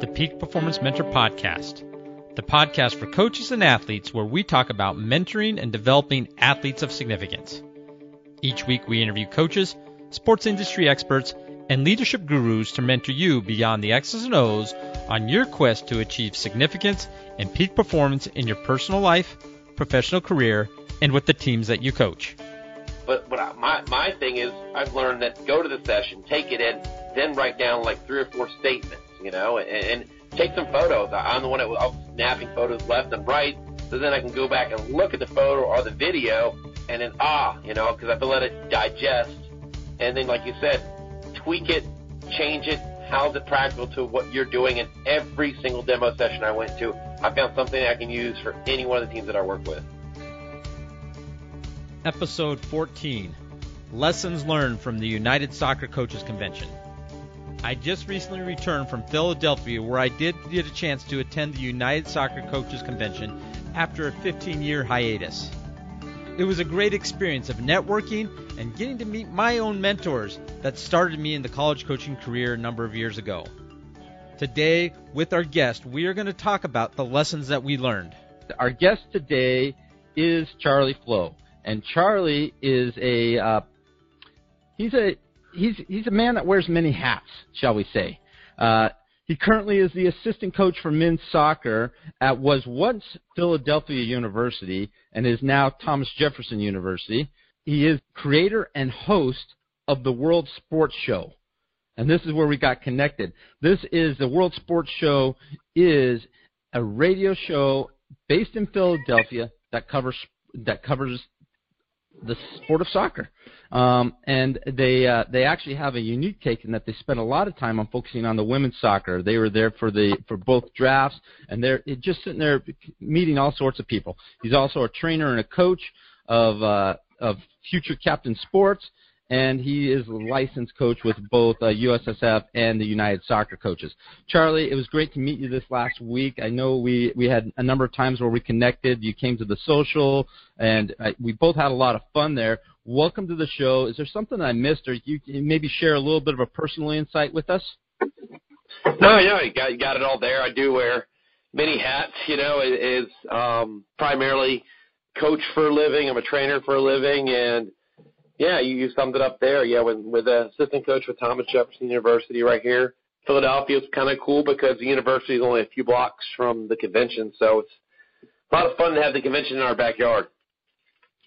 The Peak Performance Mentor Podcast, the podcast for coaches and athletes where we talk about mentoring and developing athletes of significance. Each week we interview coaches, sports industry experts, and leadership gurus to mentor you beyond the X's and O's on your quest to achieve significance and peak performance in your personal life, professional career, and with the teams that you coach. But but I, my my thing is, I've learned that go to the session, take it in, then write down like three or four statements, you know, and, and take some photos. I'm the one that was snapping photos left and right, so then I can go back and look at the photo or the video, and then ah, you know, because I've let it digest, and then like you said, tweak it, change it. How's it practical to what you're doing? in every single demo session I went to, I found something I can use for any one of the teams that I work with. Episode 14 Lessons Learned from the United Soccer Coaches Convention. I just recently returned from Philadelphia where I did get a chance to attend the United Soccer Coaches Convention after a 15 year hiatus. It was a great experience of networking and getting to meet my own mentors that started me in the college coaching career a number of years ago. Today, with our guest, we are going to talk about the lessons that we learned. Our guest today is Charlie Flo, and Charlie is a uh, he's a he's he's a man that wears many hats, shall we say. Uh, he currently is the assistant coach for men's soccer at was once Philadelphia University and is now Thomas Jefferson University. He is creator and host of the World Sports Show. And this is where we got connected. This is the World Sports Show is a radio show based in Philadelphia that covers that covers the sport of soccer. Um, and they uh, they actually have a unique take in that they spend a lot of time on focusing on the women's soccer. They were there for the for both drafts, and they're just sitting there meeting all sorts of people. He's also a trainer and a coach of uh, of future captain sports, and he is a licensed coach with both uh, USSF and the United Soccer Coaches. Charlie, it was great to meet you this last week. I know we we had a number of times where we connected. You came to the social, and I, we both had a lot of fun there. Welcome to the show. Is there something I missed, or you maybe share a little bit of a personal insight with us? No, yeah, you got you got it all there. I do wear many hats. You know, is um, primarily coach for a living. I'm a trainer for a living, and yeah, you, you summed it up there. Yeah, with with a assistant coach with Thomas Jefferson University right here. Philadelphia is kind of cool because the university is only a few blocks from the convention, so it's a lot of fun to have the convention in our backyard.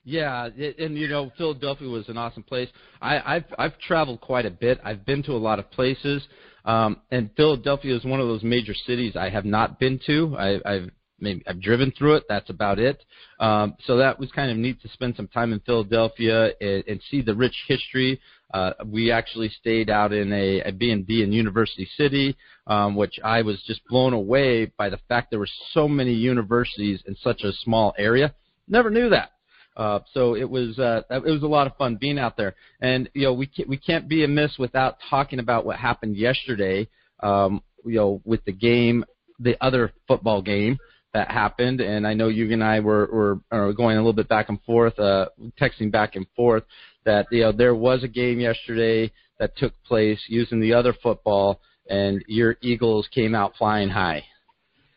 Yeah, and you know Philadelphia was an awesome place. I, I've I've traveled quite a bit. I've been to a lot of places, um, and Philadelphia is one of those major cities I have not been to. I, I've maybe I've driven through it. That's about it. Um, so that was kind of neat to spend some time in Philadelphia and, and see the rich history. Uh, we actually stayed out in a, a B&B in University City, um, which I was just blown away by the fact there were so many universities in such a small area. Never knew that. Uh, so it was uh, it was a lot of fun being out there, and you know we can't, we can't be amiss without talking about what happened yesterday. Um, you know with the game, the other football game that happened, and I know you and I were were, going a little bit back and forth, uh, texting back and forth. That you know there was a game yesterday that took place using the other football, and your Eagles came out flying high.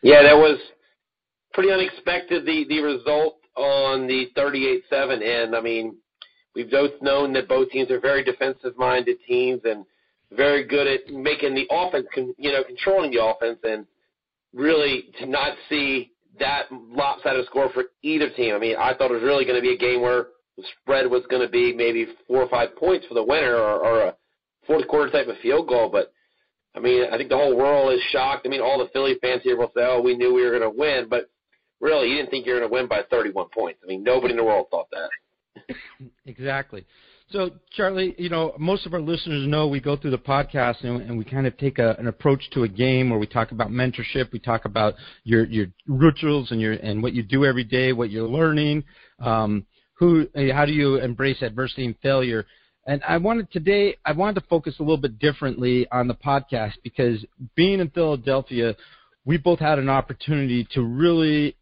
Yeah, that was pretty unexpected. The the result on the 38-7 end. I mean, we've both known that both teams are very defensive-minded teams and very good at making the offense, you know, controlling the offense, and really to not see that lopsided score for either team. I mean, I thought it was really going to be a game where the spread was going to be maybe four or five points for the winner, or, or a fourth quarter type of field goal. But I mean, I think the whole world is shocked. I mean, all the Philly fans here will say, "Oh, we knew we were going to win," but really, you didn't think you were going to win by 31 points. I mean, nobody in the world thought that. Exactly. So, Charlie, you know, most of our listeners know we go through the podcast and, and we kind of take a, an approach to a game where we talk about mentorship, we talk about your your rituals and your and what you do every day, what you're learning, um, who, how do you embrace adversity and failure. And I wanted today, I wanted to focus a little bit differently on the podcast because being in Philadelphia, we both had an opportunity to really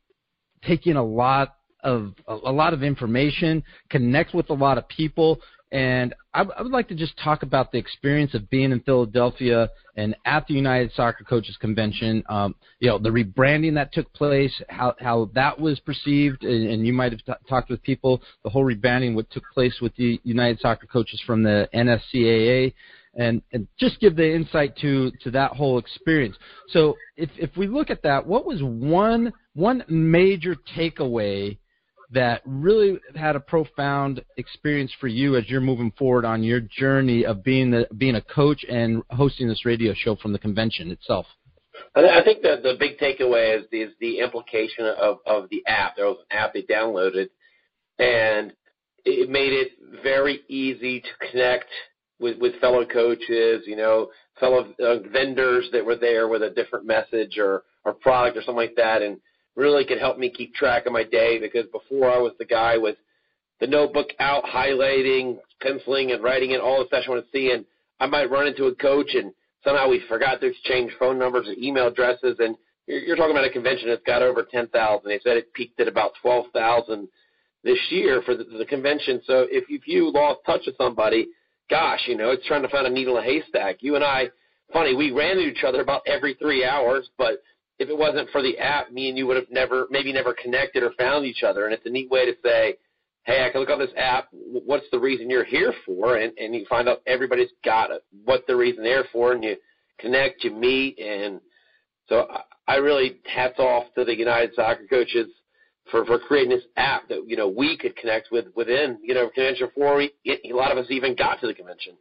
take in a lot of a, lot of information, connect with a lot of people, And I, I would like to just talk about the experience of being in Philadelphia and at the United Soccer Coaches Convention. Um, you know, the rebranding that took place, how how that was perceived, and, and you might have t- talked with people. The whole rebranding what took place with the United Soccer Coaches from the NSCAA and, and just give the insight to, to that whole experience. So if, if we look at that, what was one, one major takeaway that really had a profound experience for you as you're moving forward on your journey of being the, being a coach and hosting this radio show from the convention itself? I think that the big takeaway is, is the implication of, of the app. There was an app they downloaded, and it made it very easy to connect with with fellow coaches, you know, fellow uh, vendors that were there with a different message or or product or something like that, and really could help me keep track of my day because before I was the guy with the notebook out, highlighting, penciling, and writing in all the stuff I want to see, and I might run into a coach and somehow we forgot to exchange phone numbers and email addresses, and you're, you're talking about a convention that's got over 10,000. They said it peaked at about 12,000 this year for the, the convention. So if, if you lost touch with somebody, gosh, you know, it's trying to find a needle in a haystack. You and I, funny, we ran into each other about every three hours, but if it wasn't for the app, me and you would have never, maybe never connected or found each other. And it's a neat way to say, hey, I can look on this app. What's the reason you're here for? And, and you find out everybody's got it, what the reason they're for, and you connect, you meet. And so I, I really hats off to the United Soccer Coaches for for creating this app that you know we could connect with within you know convention before we a lot of us even got to the convention.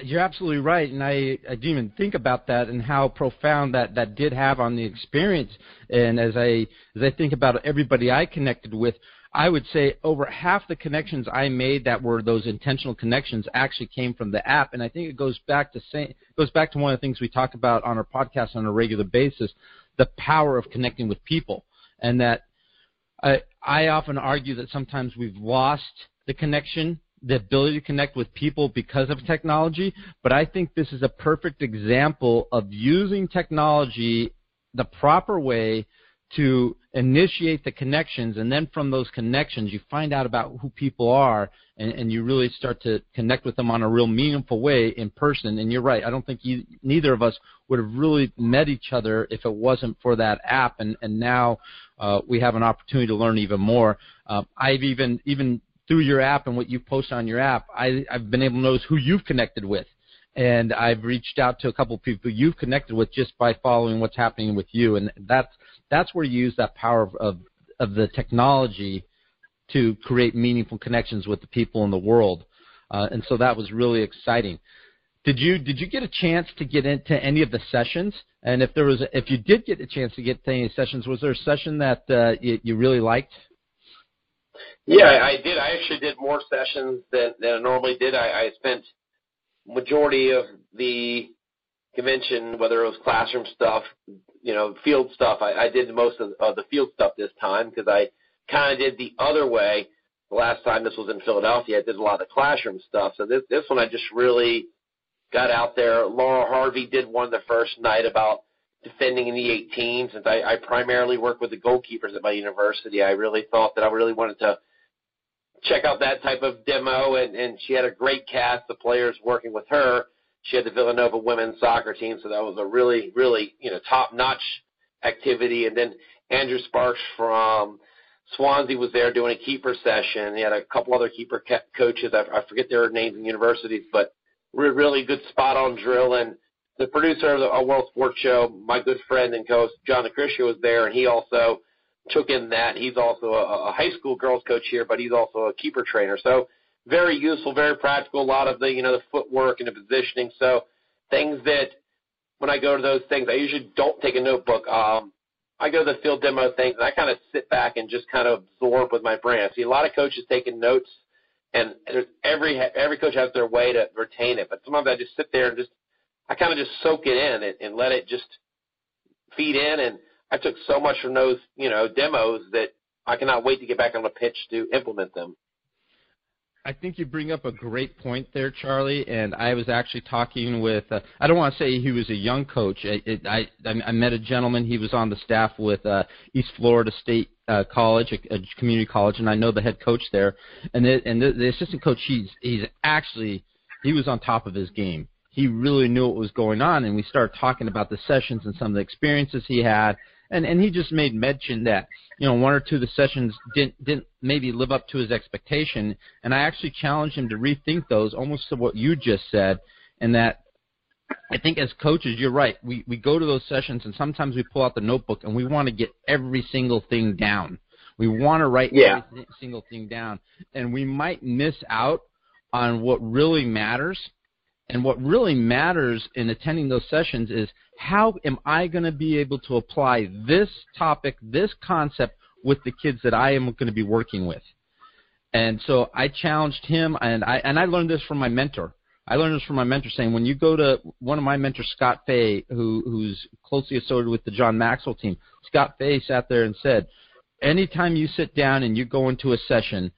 You're absolutely right, and I I didn't even think about that and how profound that that did have on the experience. And as I as I think about everybody I connected with, I would say over half the connections I made that were those intentional connections actually came from the app. And I think it goes back to say goes back to one of the things we talk about on our podcast on a regular basis, the power of connecting with people, and that I, I often argue that sometimes we've lost the connection, the ability to connect with people because of technology, but I think this is a perfect example of using technology the proper way to initiate the connections, and then from those connections, you find out about who people are, and, and you really start to connect with them on a real meaningful way in person. And you're right, I don't think you, neither of us would have really met each other if it wasn't for that app. And, and now uh, we have an opportunity to learn even more. Uh, I've even even through your app and what you post on your app, I, I've been able to notice who you've connected with and I've reached out to a couple of people you've connected with just by following what's happening with you, and that's that's where you use that power of, of, of the technology to create meaningful connections with the people in the world. Uh, and so that was really exciting. Did you did you get a chance to get into any of the sessions? And if there was, if you did get a chance to get to any sessions, was there a session that uh, you, you really liked? Yeah, I did. I actually did more sessions than, than I normally did. I, I spent majority of the convention, whether it was classroom stuff, you know, field stuff. I, I did most of, of the field stuff this time because I kind of did the other way. The last time this was in Philadelphia, I did a lot of the classroom stuff. So this this one I just really got out there. Laura Harvey did one the first night about defending in the 18. Since I, I primarily work with the goalkeepers at my university, I really thought that I really wanted to check out that type of demo. And, and she had a great cast of players working with her she had the Villanova women's soccer team, so that was a really, really, you know, top-notch activity. And then Andrew Sparks from Swansea was there doing a keeper session. He had a couple other keeper coaches. I, I forget their names in universities, but re- really good spot-on drill. And the producer of the a World Sports Show, my good friend and co-host John DeCriscio was there, and he also took in that. He's also a, a high school girls coach here, but he's also a keeper trainer. So very useful, very practical. A lot of the you know the footwork and the positioning. So things that when I go to those things, I usually don't take a notebook. Um, I go to the field demo things and I kind of sit back and just kind of absorb with my brain. I see a lot of coaches taking notes, and there's every every coach has their way to retain it. But sometimes I just sit there and just I kind of just soak it in and, and let it just feed in. And I took so much from those you know demos that I cannot wait to get back on the pitch to implement them. I think you bring up a great point there, Charlie. And I was actually talking with, uh, I don't want to say he was a young coach. I, it, I, I met a gentleman, he was on the staff with uh, East Florida State uh, college, a, a community college, and I know the head coach there, and the, and the, the assistant coach. He's he's actually he was on top of his game. He really knew what was going on, and we started talking about the sessions and some of the experiences he had, and and he just made mention that you know one or two of the sessions didn't didn't maybe live up to his expectation, and I actually challenged him to rethink those, almost to what you just said, and that I think as coaches, you're right. We we go to those sessions and sometimes we pull out the notebook and we want to get every single thing down. We want to write yeah. every single thing down, and we might miss out on what really matters. And what really matters in attending those sessions is how am I going to be able to apply this topic, this concept with the kids that I am going to be working with. And so I challenged him, and I and I learned this from my mentor. I learned this from my mentor saying when you go to one of my mentors, Scott Fay, who who's closely associated with the John Maxwell team. Scott Fay sat there and said, anytime you sit down and you go into a session,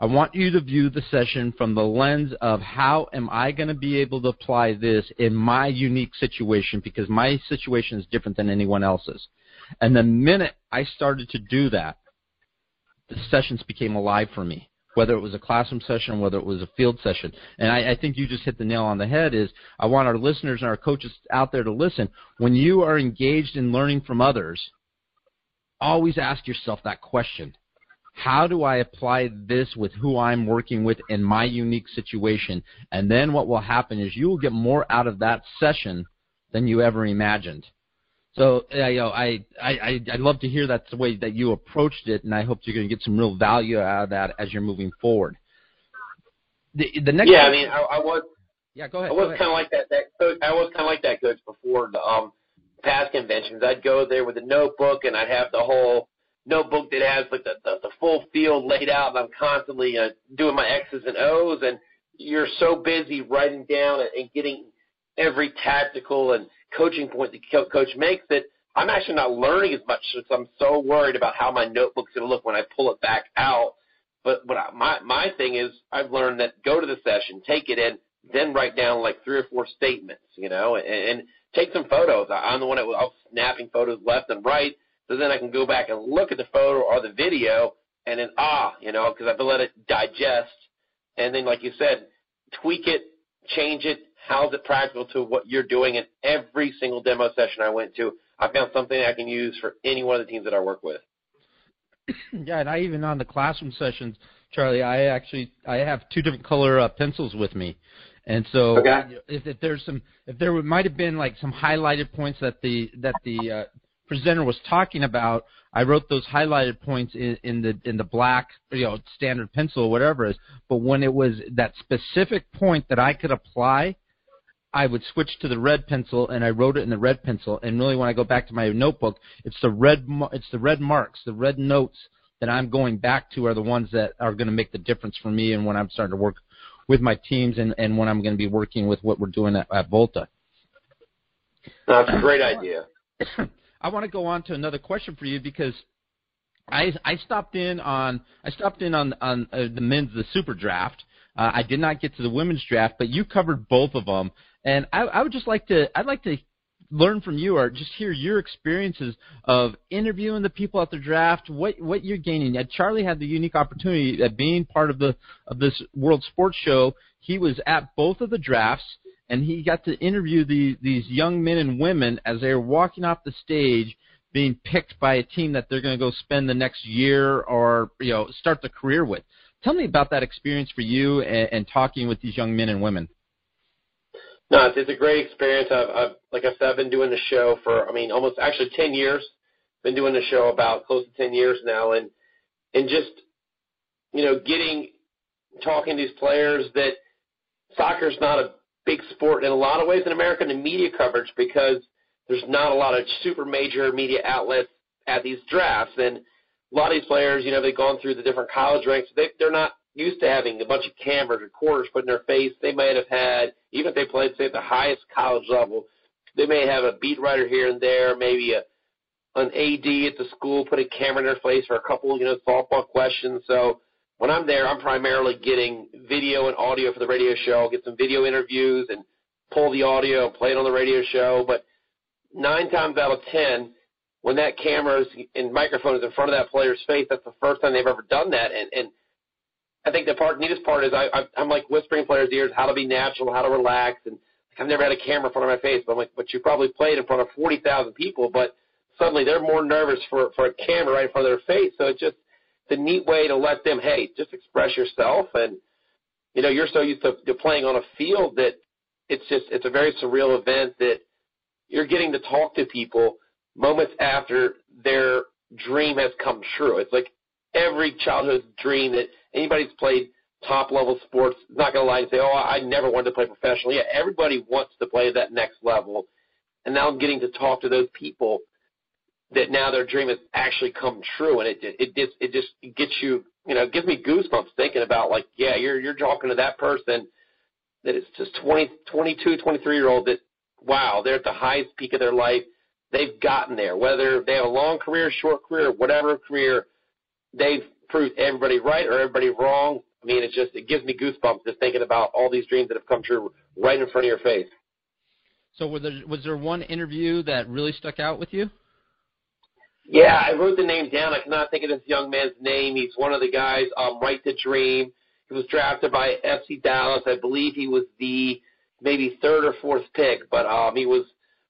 I want you to view the session from the lens of how am I going to be able to apply this in my unique situation because my situation is different than anyone else's. And the minute I started to do that, the sessions became alive for me whether it was a classroom session, whether it was a field session. And I, I think you just hit the nail on the head is I want our listeners and our coaches out there to listen. When you are engaged in learning from others, always ask yourself that question. How do I apply this with who I'm working with in my unique situation? And then what will happen is you will get more out of that session than you ever imagined. So uh, you know, I, I I love to hear that's the way that you approached it, and I hope you're going to get some real value out of that as you're moving forward. The the next. Yeah, I mean, I, I was. Yeah, go ahead. I was kind of like that. That coach, I was kind of like that coach before the um past conventions. I'd go there with a notebook, and I'd have the whole notebook that has like the the, the full field laid out, and I'm constantly uh, doing my X's and O's, and you're so busy writing down and, and getting every tactical and coaching point the coach makes that I'm actually not learning as much because I'm so worried about how my notebook's going to look when I pull it back out. But but I, my my thing is I've learned that go to the session, take it in, then write down like three or four statements, you know, and, and take some photos. I, I'm the one that was snapping photos left and right, so then I can go back and look at the photo or the video, and then ah, you know, because I've let it digest, and then like you said, tweak it, change it, how's it practical to what you're doing in every single demo session I went to. I found something I can use for any one of the teams that I work with. Yeah, and I even on the classroom sessions, Charlie, I actually I have two different color uh, pencils with me, and so okay. if, if there's some if there might have been like some highlighted points that the that the uh, presenter was talking about, I wrote those highlighted points in, in the in the black, you know, standard pencil, or whatever it is. But when it was that specific point that I could apply, I would switch to the red pencil and I wrote it in the red pencil. And really, when I go back to my notebook, it's the red it's the red marks, the red notes that I'm going back to are the ones that are going to make the difference for me and when I'm starting to work with my teams and, and when I'm going to be working with what we're doing at, at Volta. That's a great idea. I want to go on to another question for you because I I stopped in on I stopped in on on uh, the men's the super draft. Uh, I did not get to the women's draft, but you covered both of them, and I, I would just like to I'd like to learn from you or just hear your experiences of interviewing the people at the draft, what what you're gaining. Uh, Charlie had the unique opportunity of being part of the of this World Sports Show. He was at both of the drafts and he got to interview these these young men and women as they were walking off the stage being picked by a team that they're going to go spend the next year or you know start the career with. Tell me about that experience for you and, and talking with these young men and women. No, it's, it's a great experience. I've, I've, like I said, I've been doing the show for, I mean, almost actually 10 years. Been doing the show about close to 10 years now, and and just, you know, getting talking to these players that soccer's not a big sport in a lot of ways in America in media coverage because there's not a lot of super major media outlets at these drafts. And a lot of these players, you know, they've gone through the different college ranks. They, they're not used to having a bunch of cameras, recorders put in their face. They might have had, even if they played, say, at the highest college level, they may have a beat writer here and there, maybe a an AD at the school put a camera in their face for a couple, you know, softball questions. So when I'm there, I'm primarily getting video and audio for the radio show. I'll get some video interviews and pull the audio, play it on the radio show. But nine times out of ten, when that camera's and microphone is in front of that player's face, that's the first time they've ever done that. And and I think the part neatest part is I, I I'm like whispering players' ears how to be natural, how to relax, and I've never had a camera in front of my face. But I'm like, but you probably played in front of forty thousand people, but suddenly they're more nervous for for a camera right in front of their face. So it's just the neat way to let them, hey, just express yourself. And you know, you're so used to, to playing on a field that it's just it's a very surreal event that you're getting to talk to people moments after their dream has come true. It's like every childhood dream that anybody's played top level sports not going to lie and say, "Oh, I never wanted to play professionally." Yeah, everybody wants to play at that next level, and now I'm getting to talk to those people that now their dream has actually come true, and it it just it just it gets you you know it gives me goosebumps thinking about like yeah you're you're talking to that person that is just 20 22 23 year old that wow they're at the highest peak of their life they've gotten there whether they have a long career short career whatever career they've proved everybody right or everybody wrong I mean it just it gives me goosebumps just thinking about all these dreams that have come true right in front of your face. So was there was there one interview that really stuck out with you? Yeah, I wrote the name down. I cannot think of this young man's name. He's one of the guys, um, Right to Dream. He was drafted by FC Dallas. I believe he was the maybe third or fourth pick, but um, he was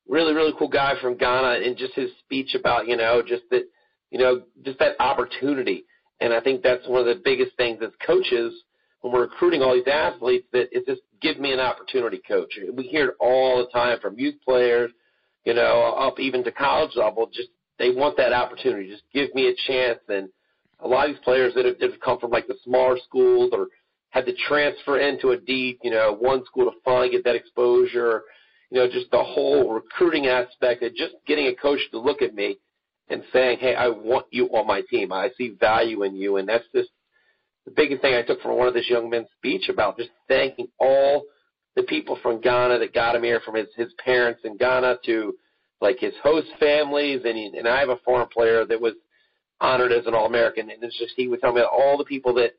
really, really cool guy from Ghana, and just his speech about you know just that you know just that opportunity. And I think that's one of the biggest things as coaches when we're recruiting all these athletes that it's just give me an opportunity, coach. We hear it all the time from youth players, you know, up even to college level. Just they want that opportunity. Just give me a chance. And a lot of these players that have, that have come from like the smaller schools or had to transfer into a deep, you know, one school to finally get that exposure. You know, just the whole recruiting aspect of just getting a coach to look at me and saying, "Hey, I want you on my team. I see value in you." And that's just the biggest thing I took from one of this young man's speech about just thanking all the people from Ghana that got him here, from his his parents in Ghana to like his host families, and he, and I have a foreign player that was honored as an All American, and it's just he would tell me all the people that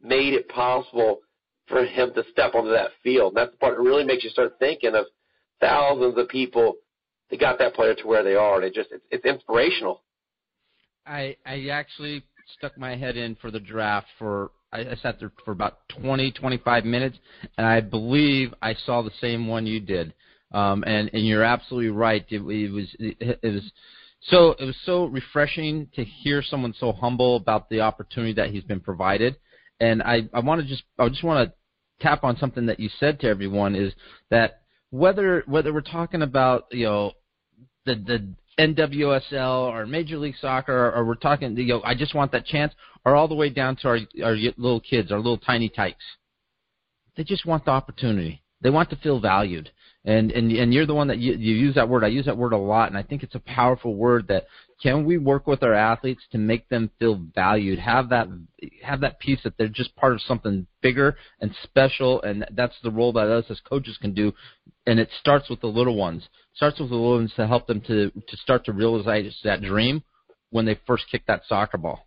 made it possible for him to step onto that field. And that's the part that really makes you start thinking of thousands of people that got that player to where they are, and it just it's, it's inspirational. I I actually stuck my head in for the draft for I, I sat there for about 20 25 minutes, and I believe I saw the same one you did. Um, and and you're absolutely right. It, it was it, it was so it was so refreshing to hear someone so humble about the opportunity that he's been provided. And I I want to just I just want to tap on something that you said to everyone is that whether whether we're talking about you know the the NWSL or Major League Soccer, or, or we're talking, you know, I just want that chance, or all the way down to our our little kids, our little tiny tykes. They just want the opportunity. They want to feel valued and and and you're the one that you, you use that word. I use that word a lot, and I think it's a powerful word. That can we work with our athletes to make them feel valued, have that have that piece that they're just part of something bigger and special, and that's the role that us as coaches can do. And it starts with the little ones. It starts with the little ones to help them to to start to realize that dream when they first kick that soccer ball.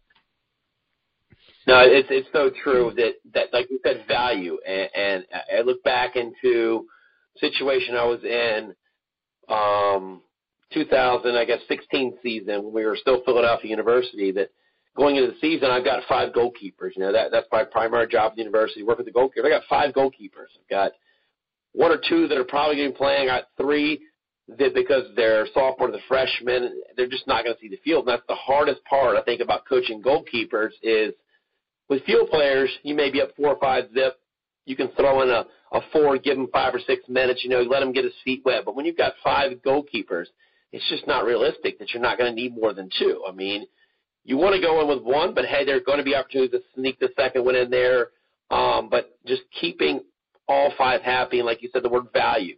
No, it's it's so true that that like you said, value, and, and I look back into situation I was in um 2000, I guess 16 season when we were still Philadelphia University. That going into the season, I've got five goalkeepers. You know that that's my primary job at the university. Work with the goalkeeper. I got five goalkeepers. I've got one or two that are probably going to be playing. I got three that because they're sophomore the freshmen, they're just not going to see the field. And that's the hardest part I think about coaching goalkeepers is with field players, you may be up four or five zip. You can throw in a a four, give him five or six minutes, you know, let him get his feet wet. But when you've got five goalkeepers, it's just not realistic that you're not going to need more than two. I mean, you want to go in with one, but hey, there are going to be opportunities to sneak the second one in there. Um, but just keeping all five happy, and like you said, the word value.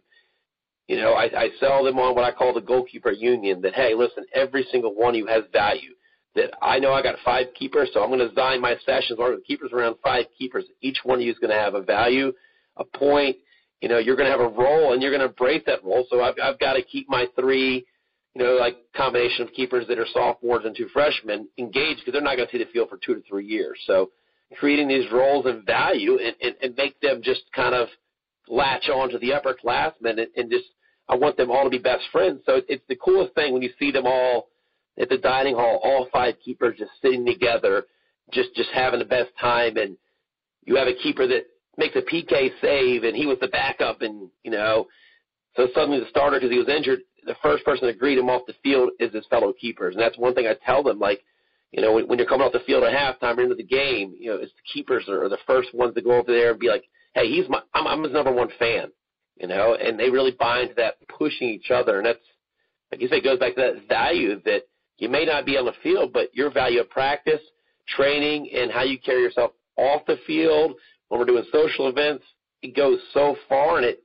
You know, I, I sell them on what I call the goalkeeper union. That hey, listen, every single one of you has value. That I know I got five keepers, so I'm going to design my sessions or the keepers around five keepers. Each one of you is going to have a value a point. You know, you're going to have a role and you're going to embrace that role. So I've, I've got to keep my three, you know, like combination of keepers that are sophomores and two freshmen engaged because they're not going to see the field for two to three years. So creating these roles and value and, and, and make them just kind of latch on to the upperclassmen and, and just I want them all to be best friends. So it's the coolest thing when you see them all at the dining hall, all five keepers just sitting together, just just having the best time, and you have a keeper that makes a PK save, and he was the backup, and you know, so suddenly the starter because he was injured, the first person to greet him off the field is his fellow keepers, and that's one thing I tell them, like. You know, when, you're coming off the field at halftime or into the game, you know, it's the keepers are, are the first ones to go over there and be like, "Hey, he's my, I'm, I'm his number one fan," you know, and they really buy into that pushing each other, and that's, like you say, it goes back to that value that you may not be on the field, but your value of practice, training, and how you carry yourself off the field when we're doing social events, it goes so far, and it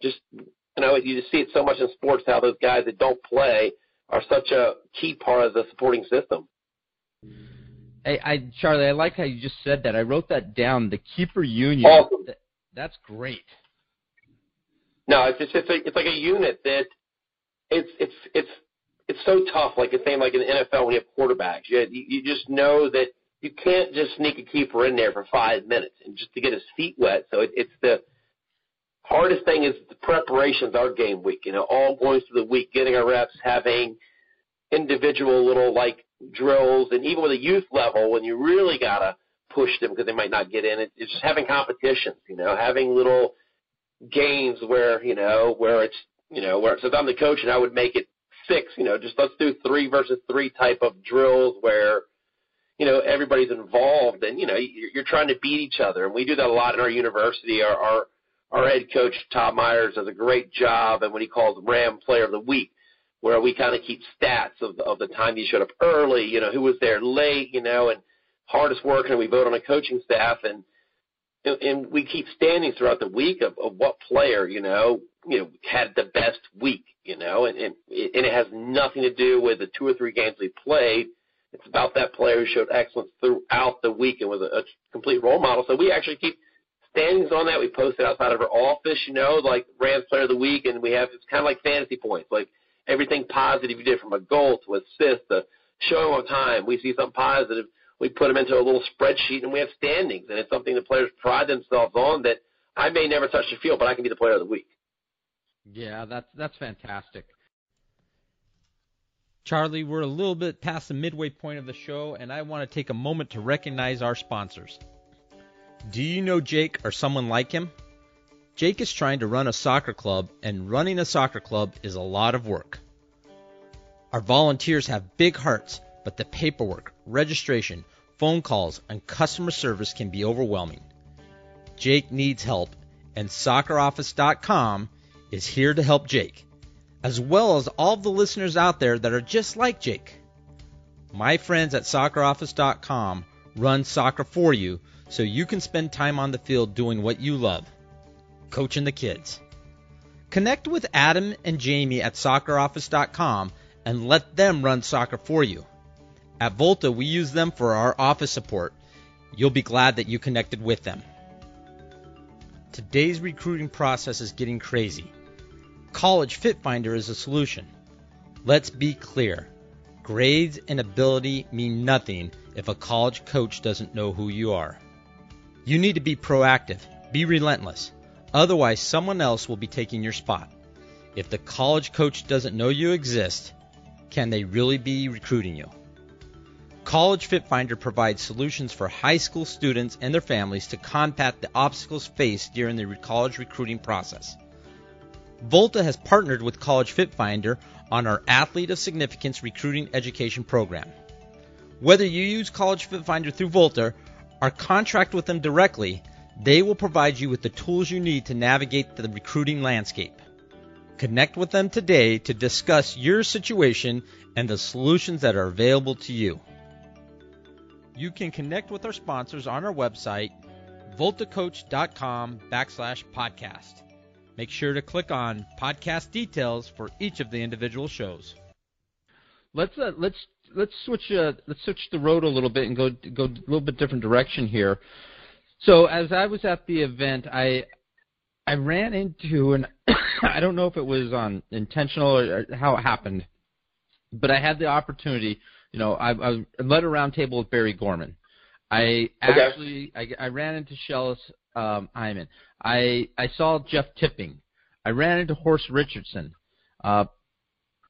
just, you know, you just see it so much in sports how those guys that don't play are such a key part of the supporting system. Hey, I Charlie, I like how you just said that. I wrote that down. The keeper union. Awesome. That, that's great. No, it's just it's a, it's like a unit that it's it's it's it's so tough. Like it's saying like in the NFL when you have quarterbacks, you you just know that you can't just sneak a keeper in there for five minutes and just to get his feet wet. So it, it's the hardest thing is the preparations our game week. You know, all going through the week, getting our reps, having individual little like drills, and even with a youth level, when you really gotta push them because they might not get in, it, it's just having competitions. You know, having little games where you know where it's you know where so I'm the coach and I would make it six. You know, just let's do three versus three type of drills where you know everybody's involved and you know you're, trying to beat each other. And we do that a lot in our university. Our our our head coach Todd Myers does a great job, and what he calls Ram Player of the Week, where we kind of keep stats of of the time you showed up early, you know, who was there late, you know, and hardest worker. And we vote on a coaching staff and and we keep standings throughout the week of, of what player, you know, you know, had the best week, you know, and, and and it has nothing to do with the two or three games we played. It's about that player who showed excellence throughout the week and was a, a complete role model. So we actually keep standings on that. We post it outside of our office, you know, like Rams Player of the Week, and we have it's kind of like fantasy points, like everything positive you did from a goal to assist to showing on time. We see something positive we put them into a little spreadsheet and we have standings, and it's something the players pride themselves on. That I may never touch the field, but I can be the player of the week. Yeah, that's that's fantastic. Charlie, we're a little bit past the midway point of the show, and I want to take a moment to recognize our sponsors. Do you know Jake or someone like him? Jake is trying to run a soccer club, and running a soccer club is a lot of work. Our volunteers have big hearts, but the paperwork, registration, phone calls, and customer service can be overwhelming. Jake needs help, and SoccerOffice.com is here to help Jake, as well as all the listeners out there that are just like Jake. My friends at SoccerOffice.com run soccer for you so you can spend time on the field doing what you love coaching the kids. Connect with Adam and Jamie at SoccerOffice.com and let them run soccer for you. At Volta, we use them for our office support. You'll be glad that you connected with them. Today's recruiting process is getting crazy. College Fit Finder is a solution. Let's be clear grades and ability mean nothing if a college coach doesn't know who you are. You need to be proactive, be relentless. Otherwise, someone else will be taking your spot. If the college coach doesn't know you exist, can they really be recruiting you? College Fit Finder provides solutions for high school students and their families to combat the obstacles faced during the college recruiting process. Volta has partnered with College Fit Finder on our Athlete of Significance recruiting education program. Whether you use College Fit Finder through Volta or contract with them directly, they will provide you with the tools you need to navigate the recruiting landscape. Connect with them today to discuss your situation and the solutions that are available to you. You can connect with our sponsors on our website, voltacoach.com backslash podcast. Make sure to click on podcast details for each of the individual shows. Let's uh, let's let's switch uh, let's switch the road a little bit and go go a little bit different direction here. So as I was at the event, I I ran into and I don't know if it was on intentional or how it happened, but I had the opportunity you know, I, I led a roundtable with Barry Gorman. I actually okay. I, I ran into Schellas um, Hyndman. I I saw Jeff Tipping. I ran into Horst Richardson. Uh,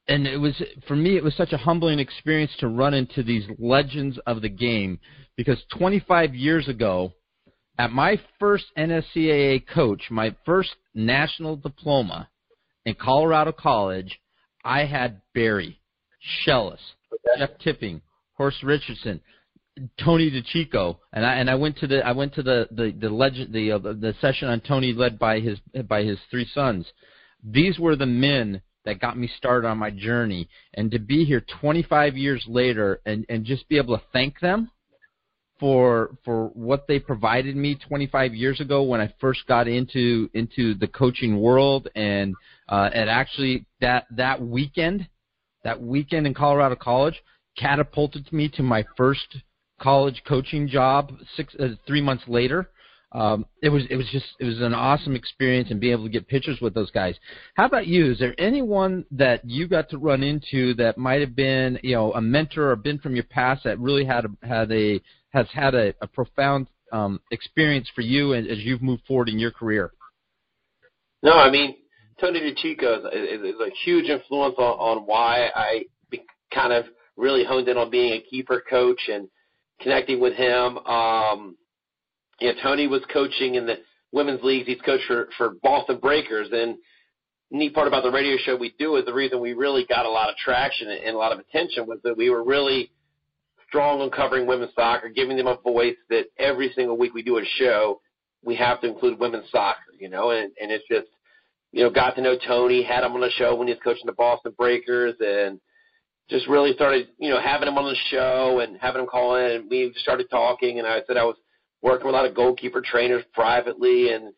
and it was for me it was such a humbling experience to run into these legends of the game because 25 years ago at my first NSCAA coach, my first national diploma in Colorado College, I had Barry, Schellas, Jeff Tipping, Horst Richardson, Tony DiCicco, and I and I went to the I went to the the the legend the uh, the session on Tony led by his by his three sons. These were the men that got me started on my journey, and to be here 25 years later and and just be able to thank them for for what they provided me 25 years ago when I first got into into the coaching world and uh, and actually that that weekend that weekend in Colorado College catapulted me to my first college coaching job six uh, three months later. Um, it was it was just it was an awesome experience and being able to get pictures with those guys. How about you? Is there anyone that you got to run into that might have been you know a mentor or been from your past that really had a, had a has had a, a profound um, experience for you as, as you've moved forward in your career? No, I mean Tony DiCicco is, is, is a huge influence on, on why I be, kind of really honed in on being a keeper coach and connecting with him. Um, you know, Tony was coaching in the women's leagues. He's coached for for Boston Breakers, and neat part about the radio show we do is the reason we really got a lot of traction and a lot of attention was that we were really strong on covering women's soccer, giving them a voice that every single week we do a show, we have to include women's soccer, you know, and, and it's just, you know, got to know Tony, had him on the show when he was coaching the Boston Breakers and just really started, you know, having him on the show and having him call in and we started talking and I said I was working with a lot of goalkeeper trainers privately and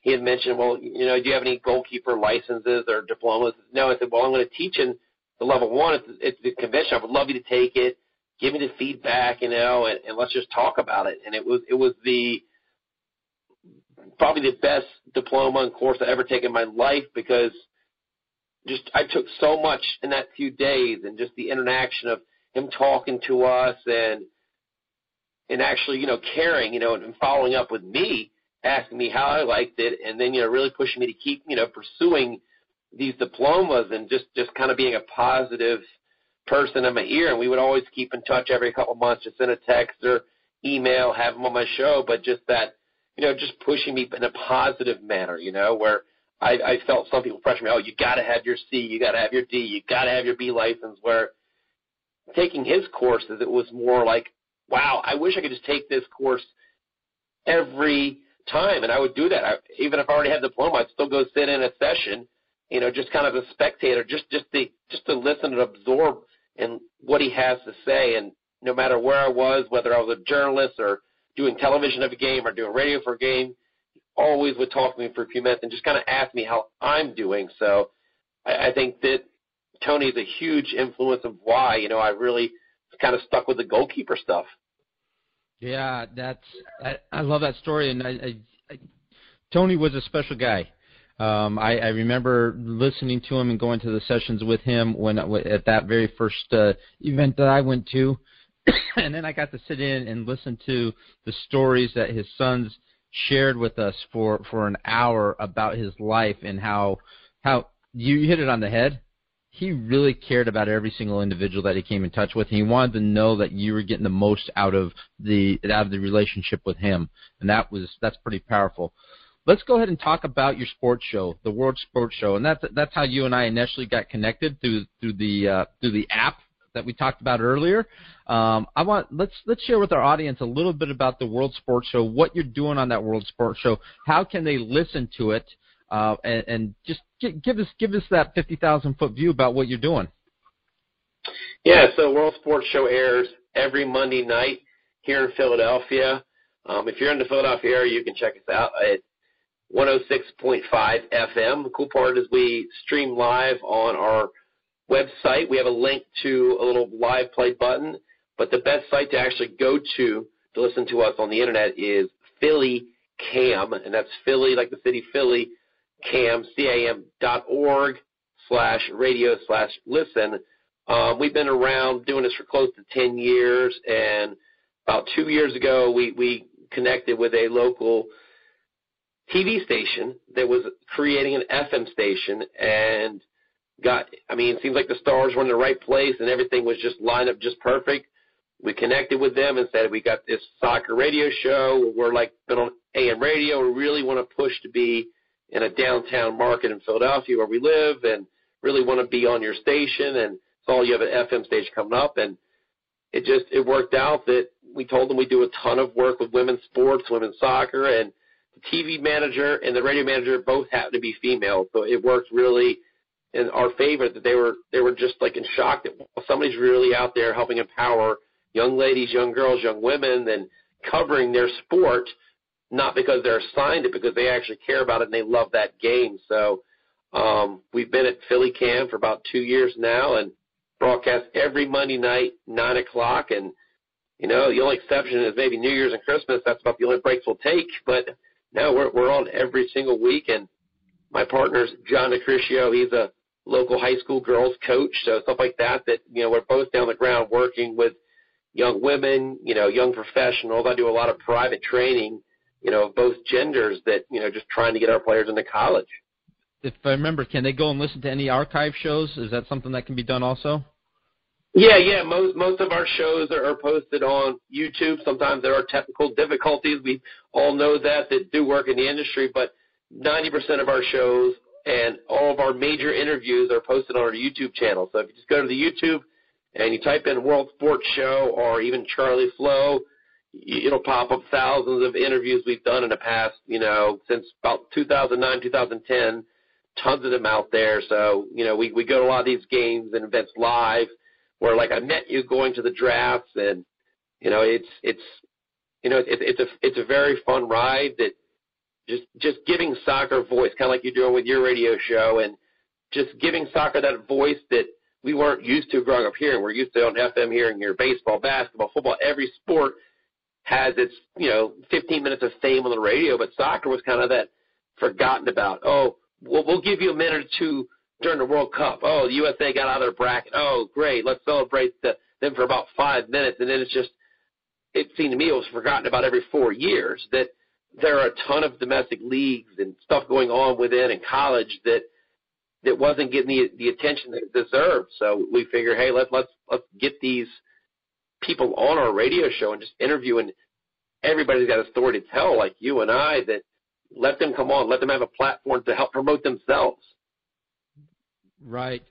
he had mentioned, well, you know, do you have any goalkeeper licenses or diplomas? No, I said, well, I'm going to teach in the level one. It's, it's the convention. I would love you to take it give me the feedback, you know, and, and let's just talk about it. And it was it was the probably the best diploma and course I ever taken in my life because just I took so much in that few days and just the interaction of him talking to us and and actually, you know, caring, you know, and following up with me, asking me how I liked it and then, you know, really pushing me to keep, you know, pursuing these diplomas and just just kind of being a positive person in my ear, and we would always keep in touch every couple of months, just send a text or email, have him on my show, but just that, you know, just pushing me in a positive manner, you know, where I, I felt some people pressure me, oh, you got to have your C, you got to have your D, you got to have your B license. Where taking his courses, it was more like, wow, I wish I could just take this course every time, and I would do that. I, even if I already had the diploma, I'd still go sit in a session, you know, just kind of a spectator, just just to just to listen and absorb and what he has to say. And no matter where I was, whether I was a journalist or doing television of a game or doing radio for a game, always would talk to me for a few minutes and just kind of ask me how I'm doing. So I, I think that Tony is a huge influence of why, you know, I really kind of stuck with the goalkeeper stuff. Yeah, that's I, I love that story, and I, I, I Tony was a special guy. Um, I, I remember listening to him and going to the sessions with him when at that very first uh, event that I went to, and then I got to sit in and listen to the stories that his sons shared with us for for an hour about his life and how how you hit it on the head. He really cared about every single individual that he came in touch with. He wanted to know that you were getting the most out of the out of the relationship with him, and that was that's pretty powerful let's go ahead and talk about your sports show, the World Sports Show, and that's that's how you and I initially got connected through through the uh, through the app that we talked about earlier. Um, I want let's let's share with our audience a little bit about the World Sports Show, what you're doing on that World Sports Show, how can they listen to it, uh, and, and just give us give us that fifty thousand foot view about what you're doing. Yeah, so World Sports Show airs every Monday night here in Philadelphia. Um, if you're in the Philadelphia area, you can check us out at 106.5 FM. The cool part is we stream live on our website. We have a link to a little live play button, but the best site to actually go to to listen to us on the internet is Philly Cam, and that's Philly, like the city Philly, Cam, C-A-M dot org slash radio slash listen. Um, we've been around doing this for close to 10 years, and about two years ago, we, we connected with a local TV station that was creating an FM station, and got. I mean, it seems like the stars were in the right place and everything was just lined up just perfect. We connected with them and said we got this soccer radio show. We're like been on AM radio. We really want to push to be in a downtown market in Philadelphia where we live, and really want to be on your station. And saw you have an FM station coming up, and it just it worked out that we told them we do a ton of work with women's sports, women's soccer, and the TV manager and the radio manager both happen to be female, so it worked really in our favor that they were they were just like in shock that somebody's really out there helping empower young ladies, young girls, young women, and covering their sport, not because they're assigned it, because they actually care about it and they love that game. So um, we've been at Philly Cam for about two years now, and broadcast every Monday night, nine o'clock, and you know the only exception is maybe New Year's and Christmas. That's about the only breaks we'll take, but no, we're we're on every single week, and my partner's John DeCriscio. He's a local high school girls coach, so stuff like that. That you know we're both down the ground working with young women, you know, young professionals. I do a lot of private training, you know, of both genders. That you know, just trying to get our players into college. If I remember, can they go and listen to any archive shows? Is that something that can be done also? Yeah, yeah. Most most of our shows are, are posted on YouTube. Sometimes there are technical difficulties. We all know that that do work in the industry, but 90% of our shows and all of our major interviews are posted on our YouTube channel. So if you just go to the YouTube and you type in World Sports Show or even Charlie Flowe, it'll pop up thousands of interviews we've done in the past, you know, since about 2009, 2010. Tons of them out there. So, you know, we, we go to a lot of these games and events live where like I met you going to the drafts and, you know, it's, it's, you know, it, it's a, it's a very fun ride that just, just giving soccer voice, kind of like you're doing with your radio show and just giving soccer that voice that we weren't used to growing up here. We're used to on FM hearing your baseball, basketball, football, every sport has its, you know, 15 minutes of fame on the radio, but soccer was kind of that forgotten about. Oh, we'll, we'll give you a minute or two during the World Cup. Oh, the USA got out of their bracket. Oh, great. Let's celebrate the, them for about five minutes. And then it's just, it seemed to me it was forgotten about every four years that there are a ton of domestic leagues and stuff going on within in college that that wasn't getting the the attention that it deserved. So we figured, hey, let's let's let's get these people on our radio show and just interview and everybody's got a story to tell, like you and I, that let them come on, let them have a platform to help promote themselves. Right,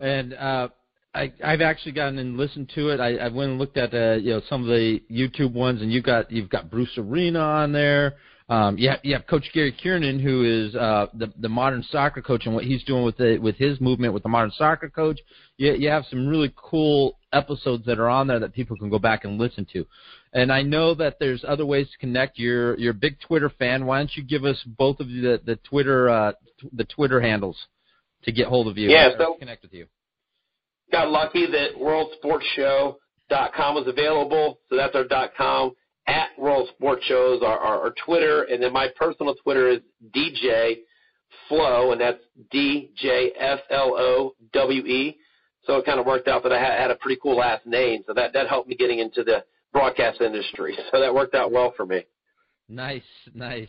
and uh, I, I've actually gotten and listened to it. I, I went and looked at uh, you know some of the YouTube ones, and you got you've got Bruce Arena on there. Um, you have you have Coach Gary Curneen, who is uh, the the modern soccer coach, and what he's doing with the with his movement with the modern soccer coach. You you have some really cool episodes that are on there that people can go back and listen to. And I know that there's other ways to connect. You're you're a big Twitter fan. Why don't you give us both of you the the Twitter uh, the Twitter handles to get hold of you? Yeah, so connect with you. Got lucky that WorldSportsShow.com was available, so that's our .com. At World Sports Shows, our, our, our Twitter, and then my personal Twitter is DJ Flow, and that's D J F L O W E. So it kind of worked out that I had, had a pretty cool last name, so that that helped me getting into the broadcast industry. So that worked out well for me. Nice, nice.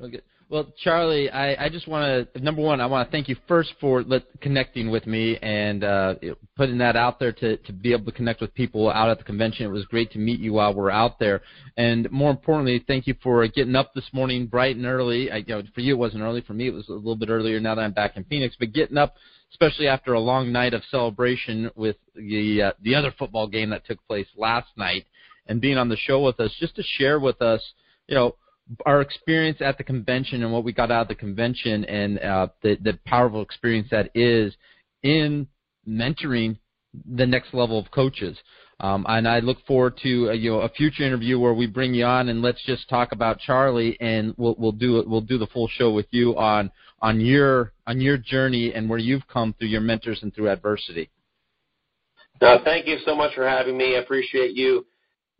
okay. Well, Charlie, I, I just want to number one, I want to thank you first for let, connecting with me and uh, putting that out there to to be able to connect with people out at the convention. It was great to meet you while we're out there, and more importantly, thank you for getting up this morning bright and early. I, you know, for you it wasn't early. For me, it was a little bit earlier. Now that I'm back in Phoenix, but getting up especially after a long night of celebration with the uh, the other football game that took place last night, and being on the show with us, just to share with us, you know, our experience at the convention and what we got out of the convention, and uh, the the powerful experience that is in mentoring the next level of coaches. Um, and I look forward to uh, you know a future interview where we bring you on and let's just talk about Charlie, and we'll we'll do. We'll do the full show with you on on your on your journey and where you've come through your mentors and through adversity. No, thank you so much for having me. I appreciate you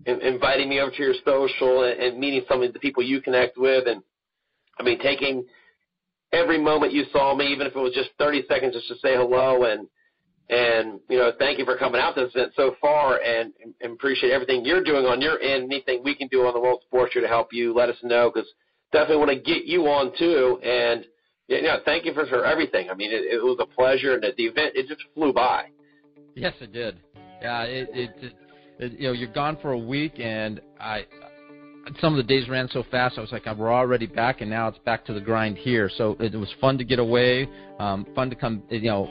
inviting me over to your social and, and meeting some of the people you connect with, and I mean taking every moment you saw me, even if it was just 30 seconds, just to say hello and and you know thank you for coming out to this event so far, and, and appreciate everything you're doing on your end. Anything we can do on the World Sports Show to help you, let us know because definitely want to get you on too and Yeah, yeah. Thank you for, for everything. I mean, it, it was a pleasure, and the event it just flew by. Yes, it did. Yeah, it, it, it you know you're gone for a week, and I some of the days ran so fast. I was like, we're already back, and now it's back to the grind here. So it, was fun to get away, um, fun to come, you know,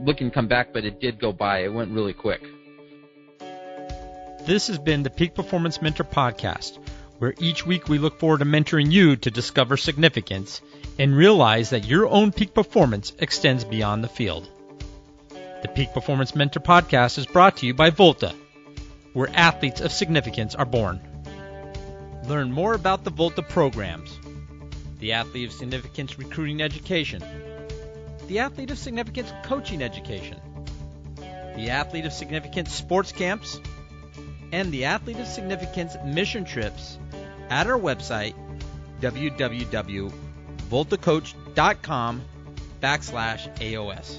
looking to come back, but it did go by. It went really quick. This has been the Peak Performance Mentor Podcast, where each week we look forward to mentoring you to discover significance and realize that your own peak performance extends beyond the field. The Peak Performance Mentor Podcast is brought to you by Volta, where athletes of significance are born. Learn more about the Volta programs the Athlete of Significance Recruiting Education, the Athlete of Significance Coaching Education, the Athlete of Significance Sports Camps, and the Athlete of Significance Mission Trips at our website www.voltacoach.com backslash AOS.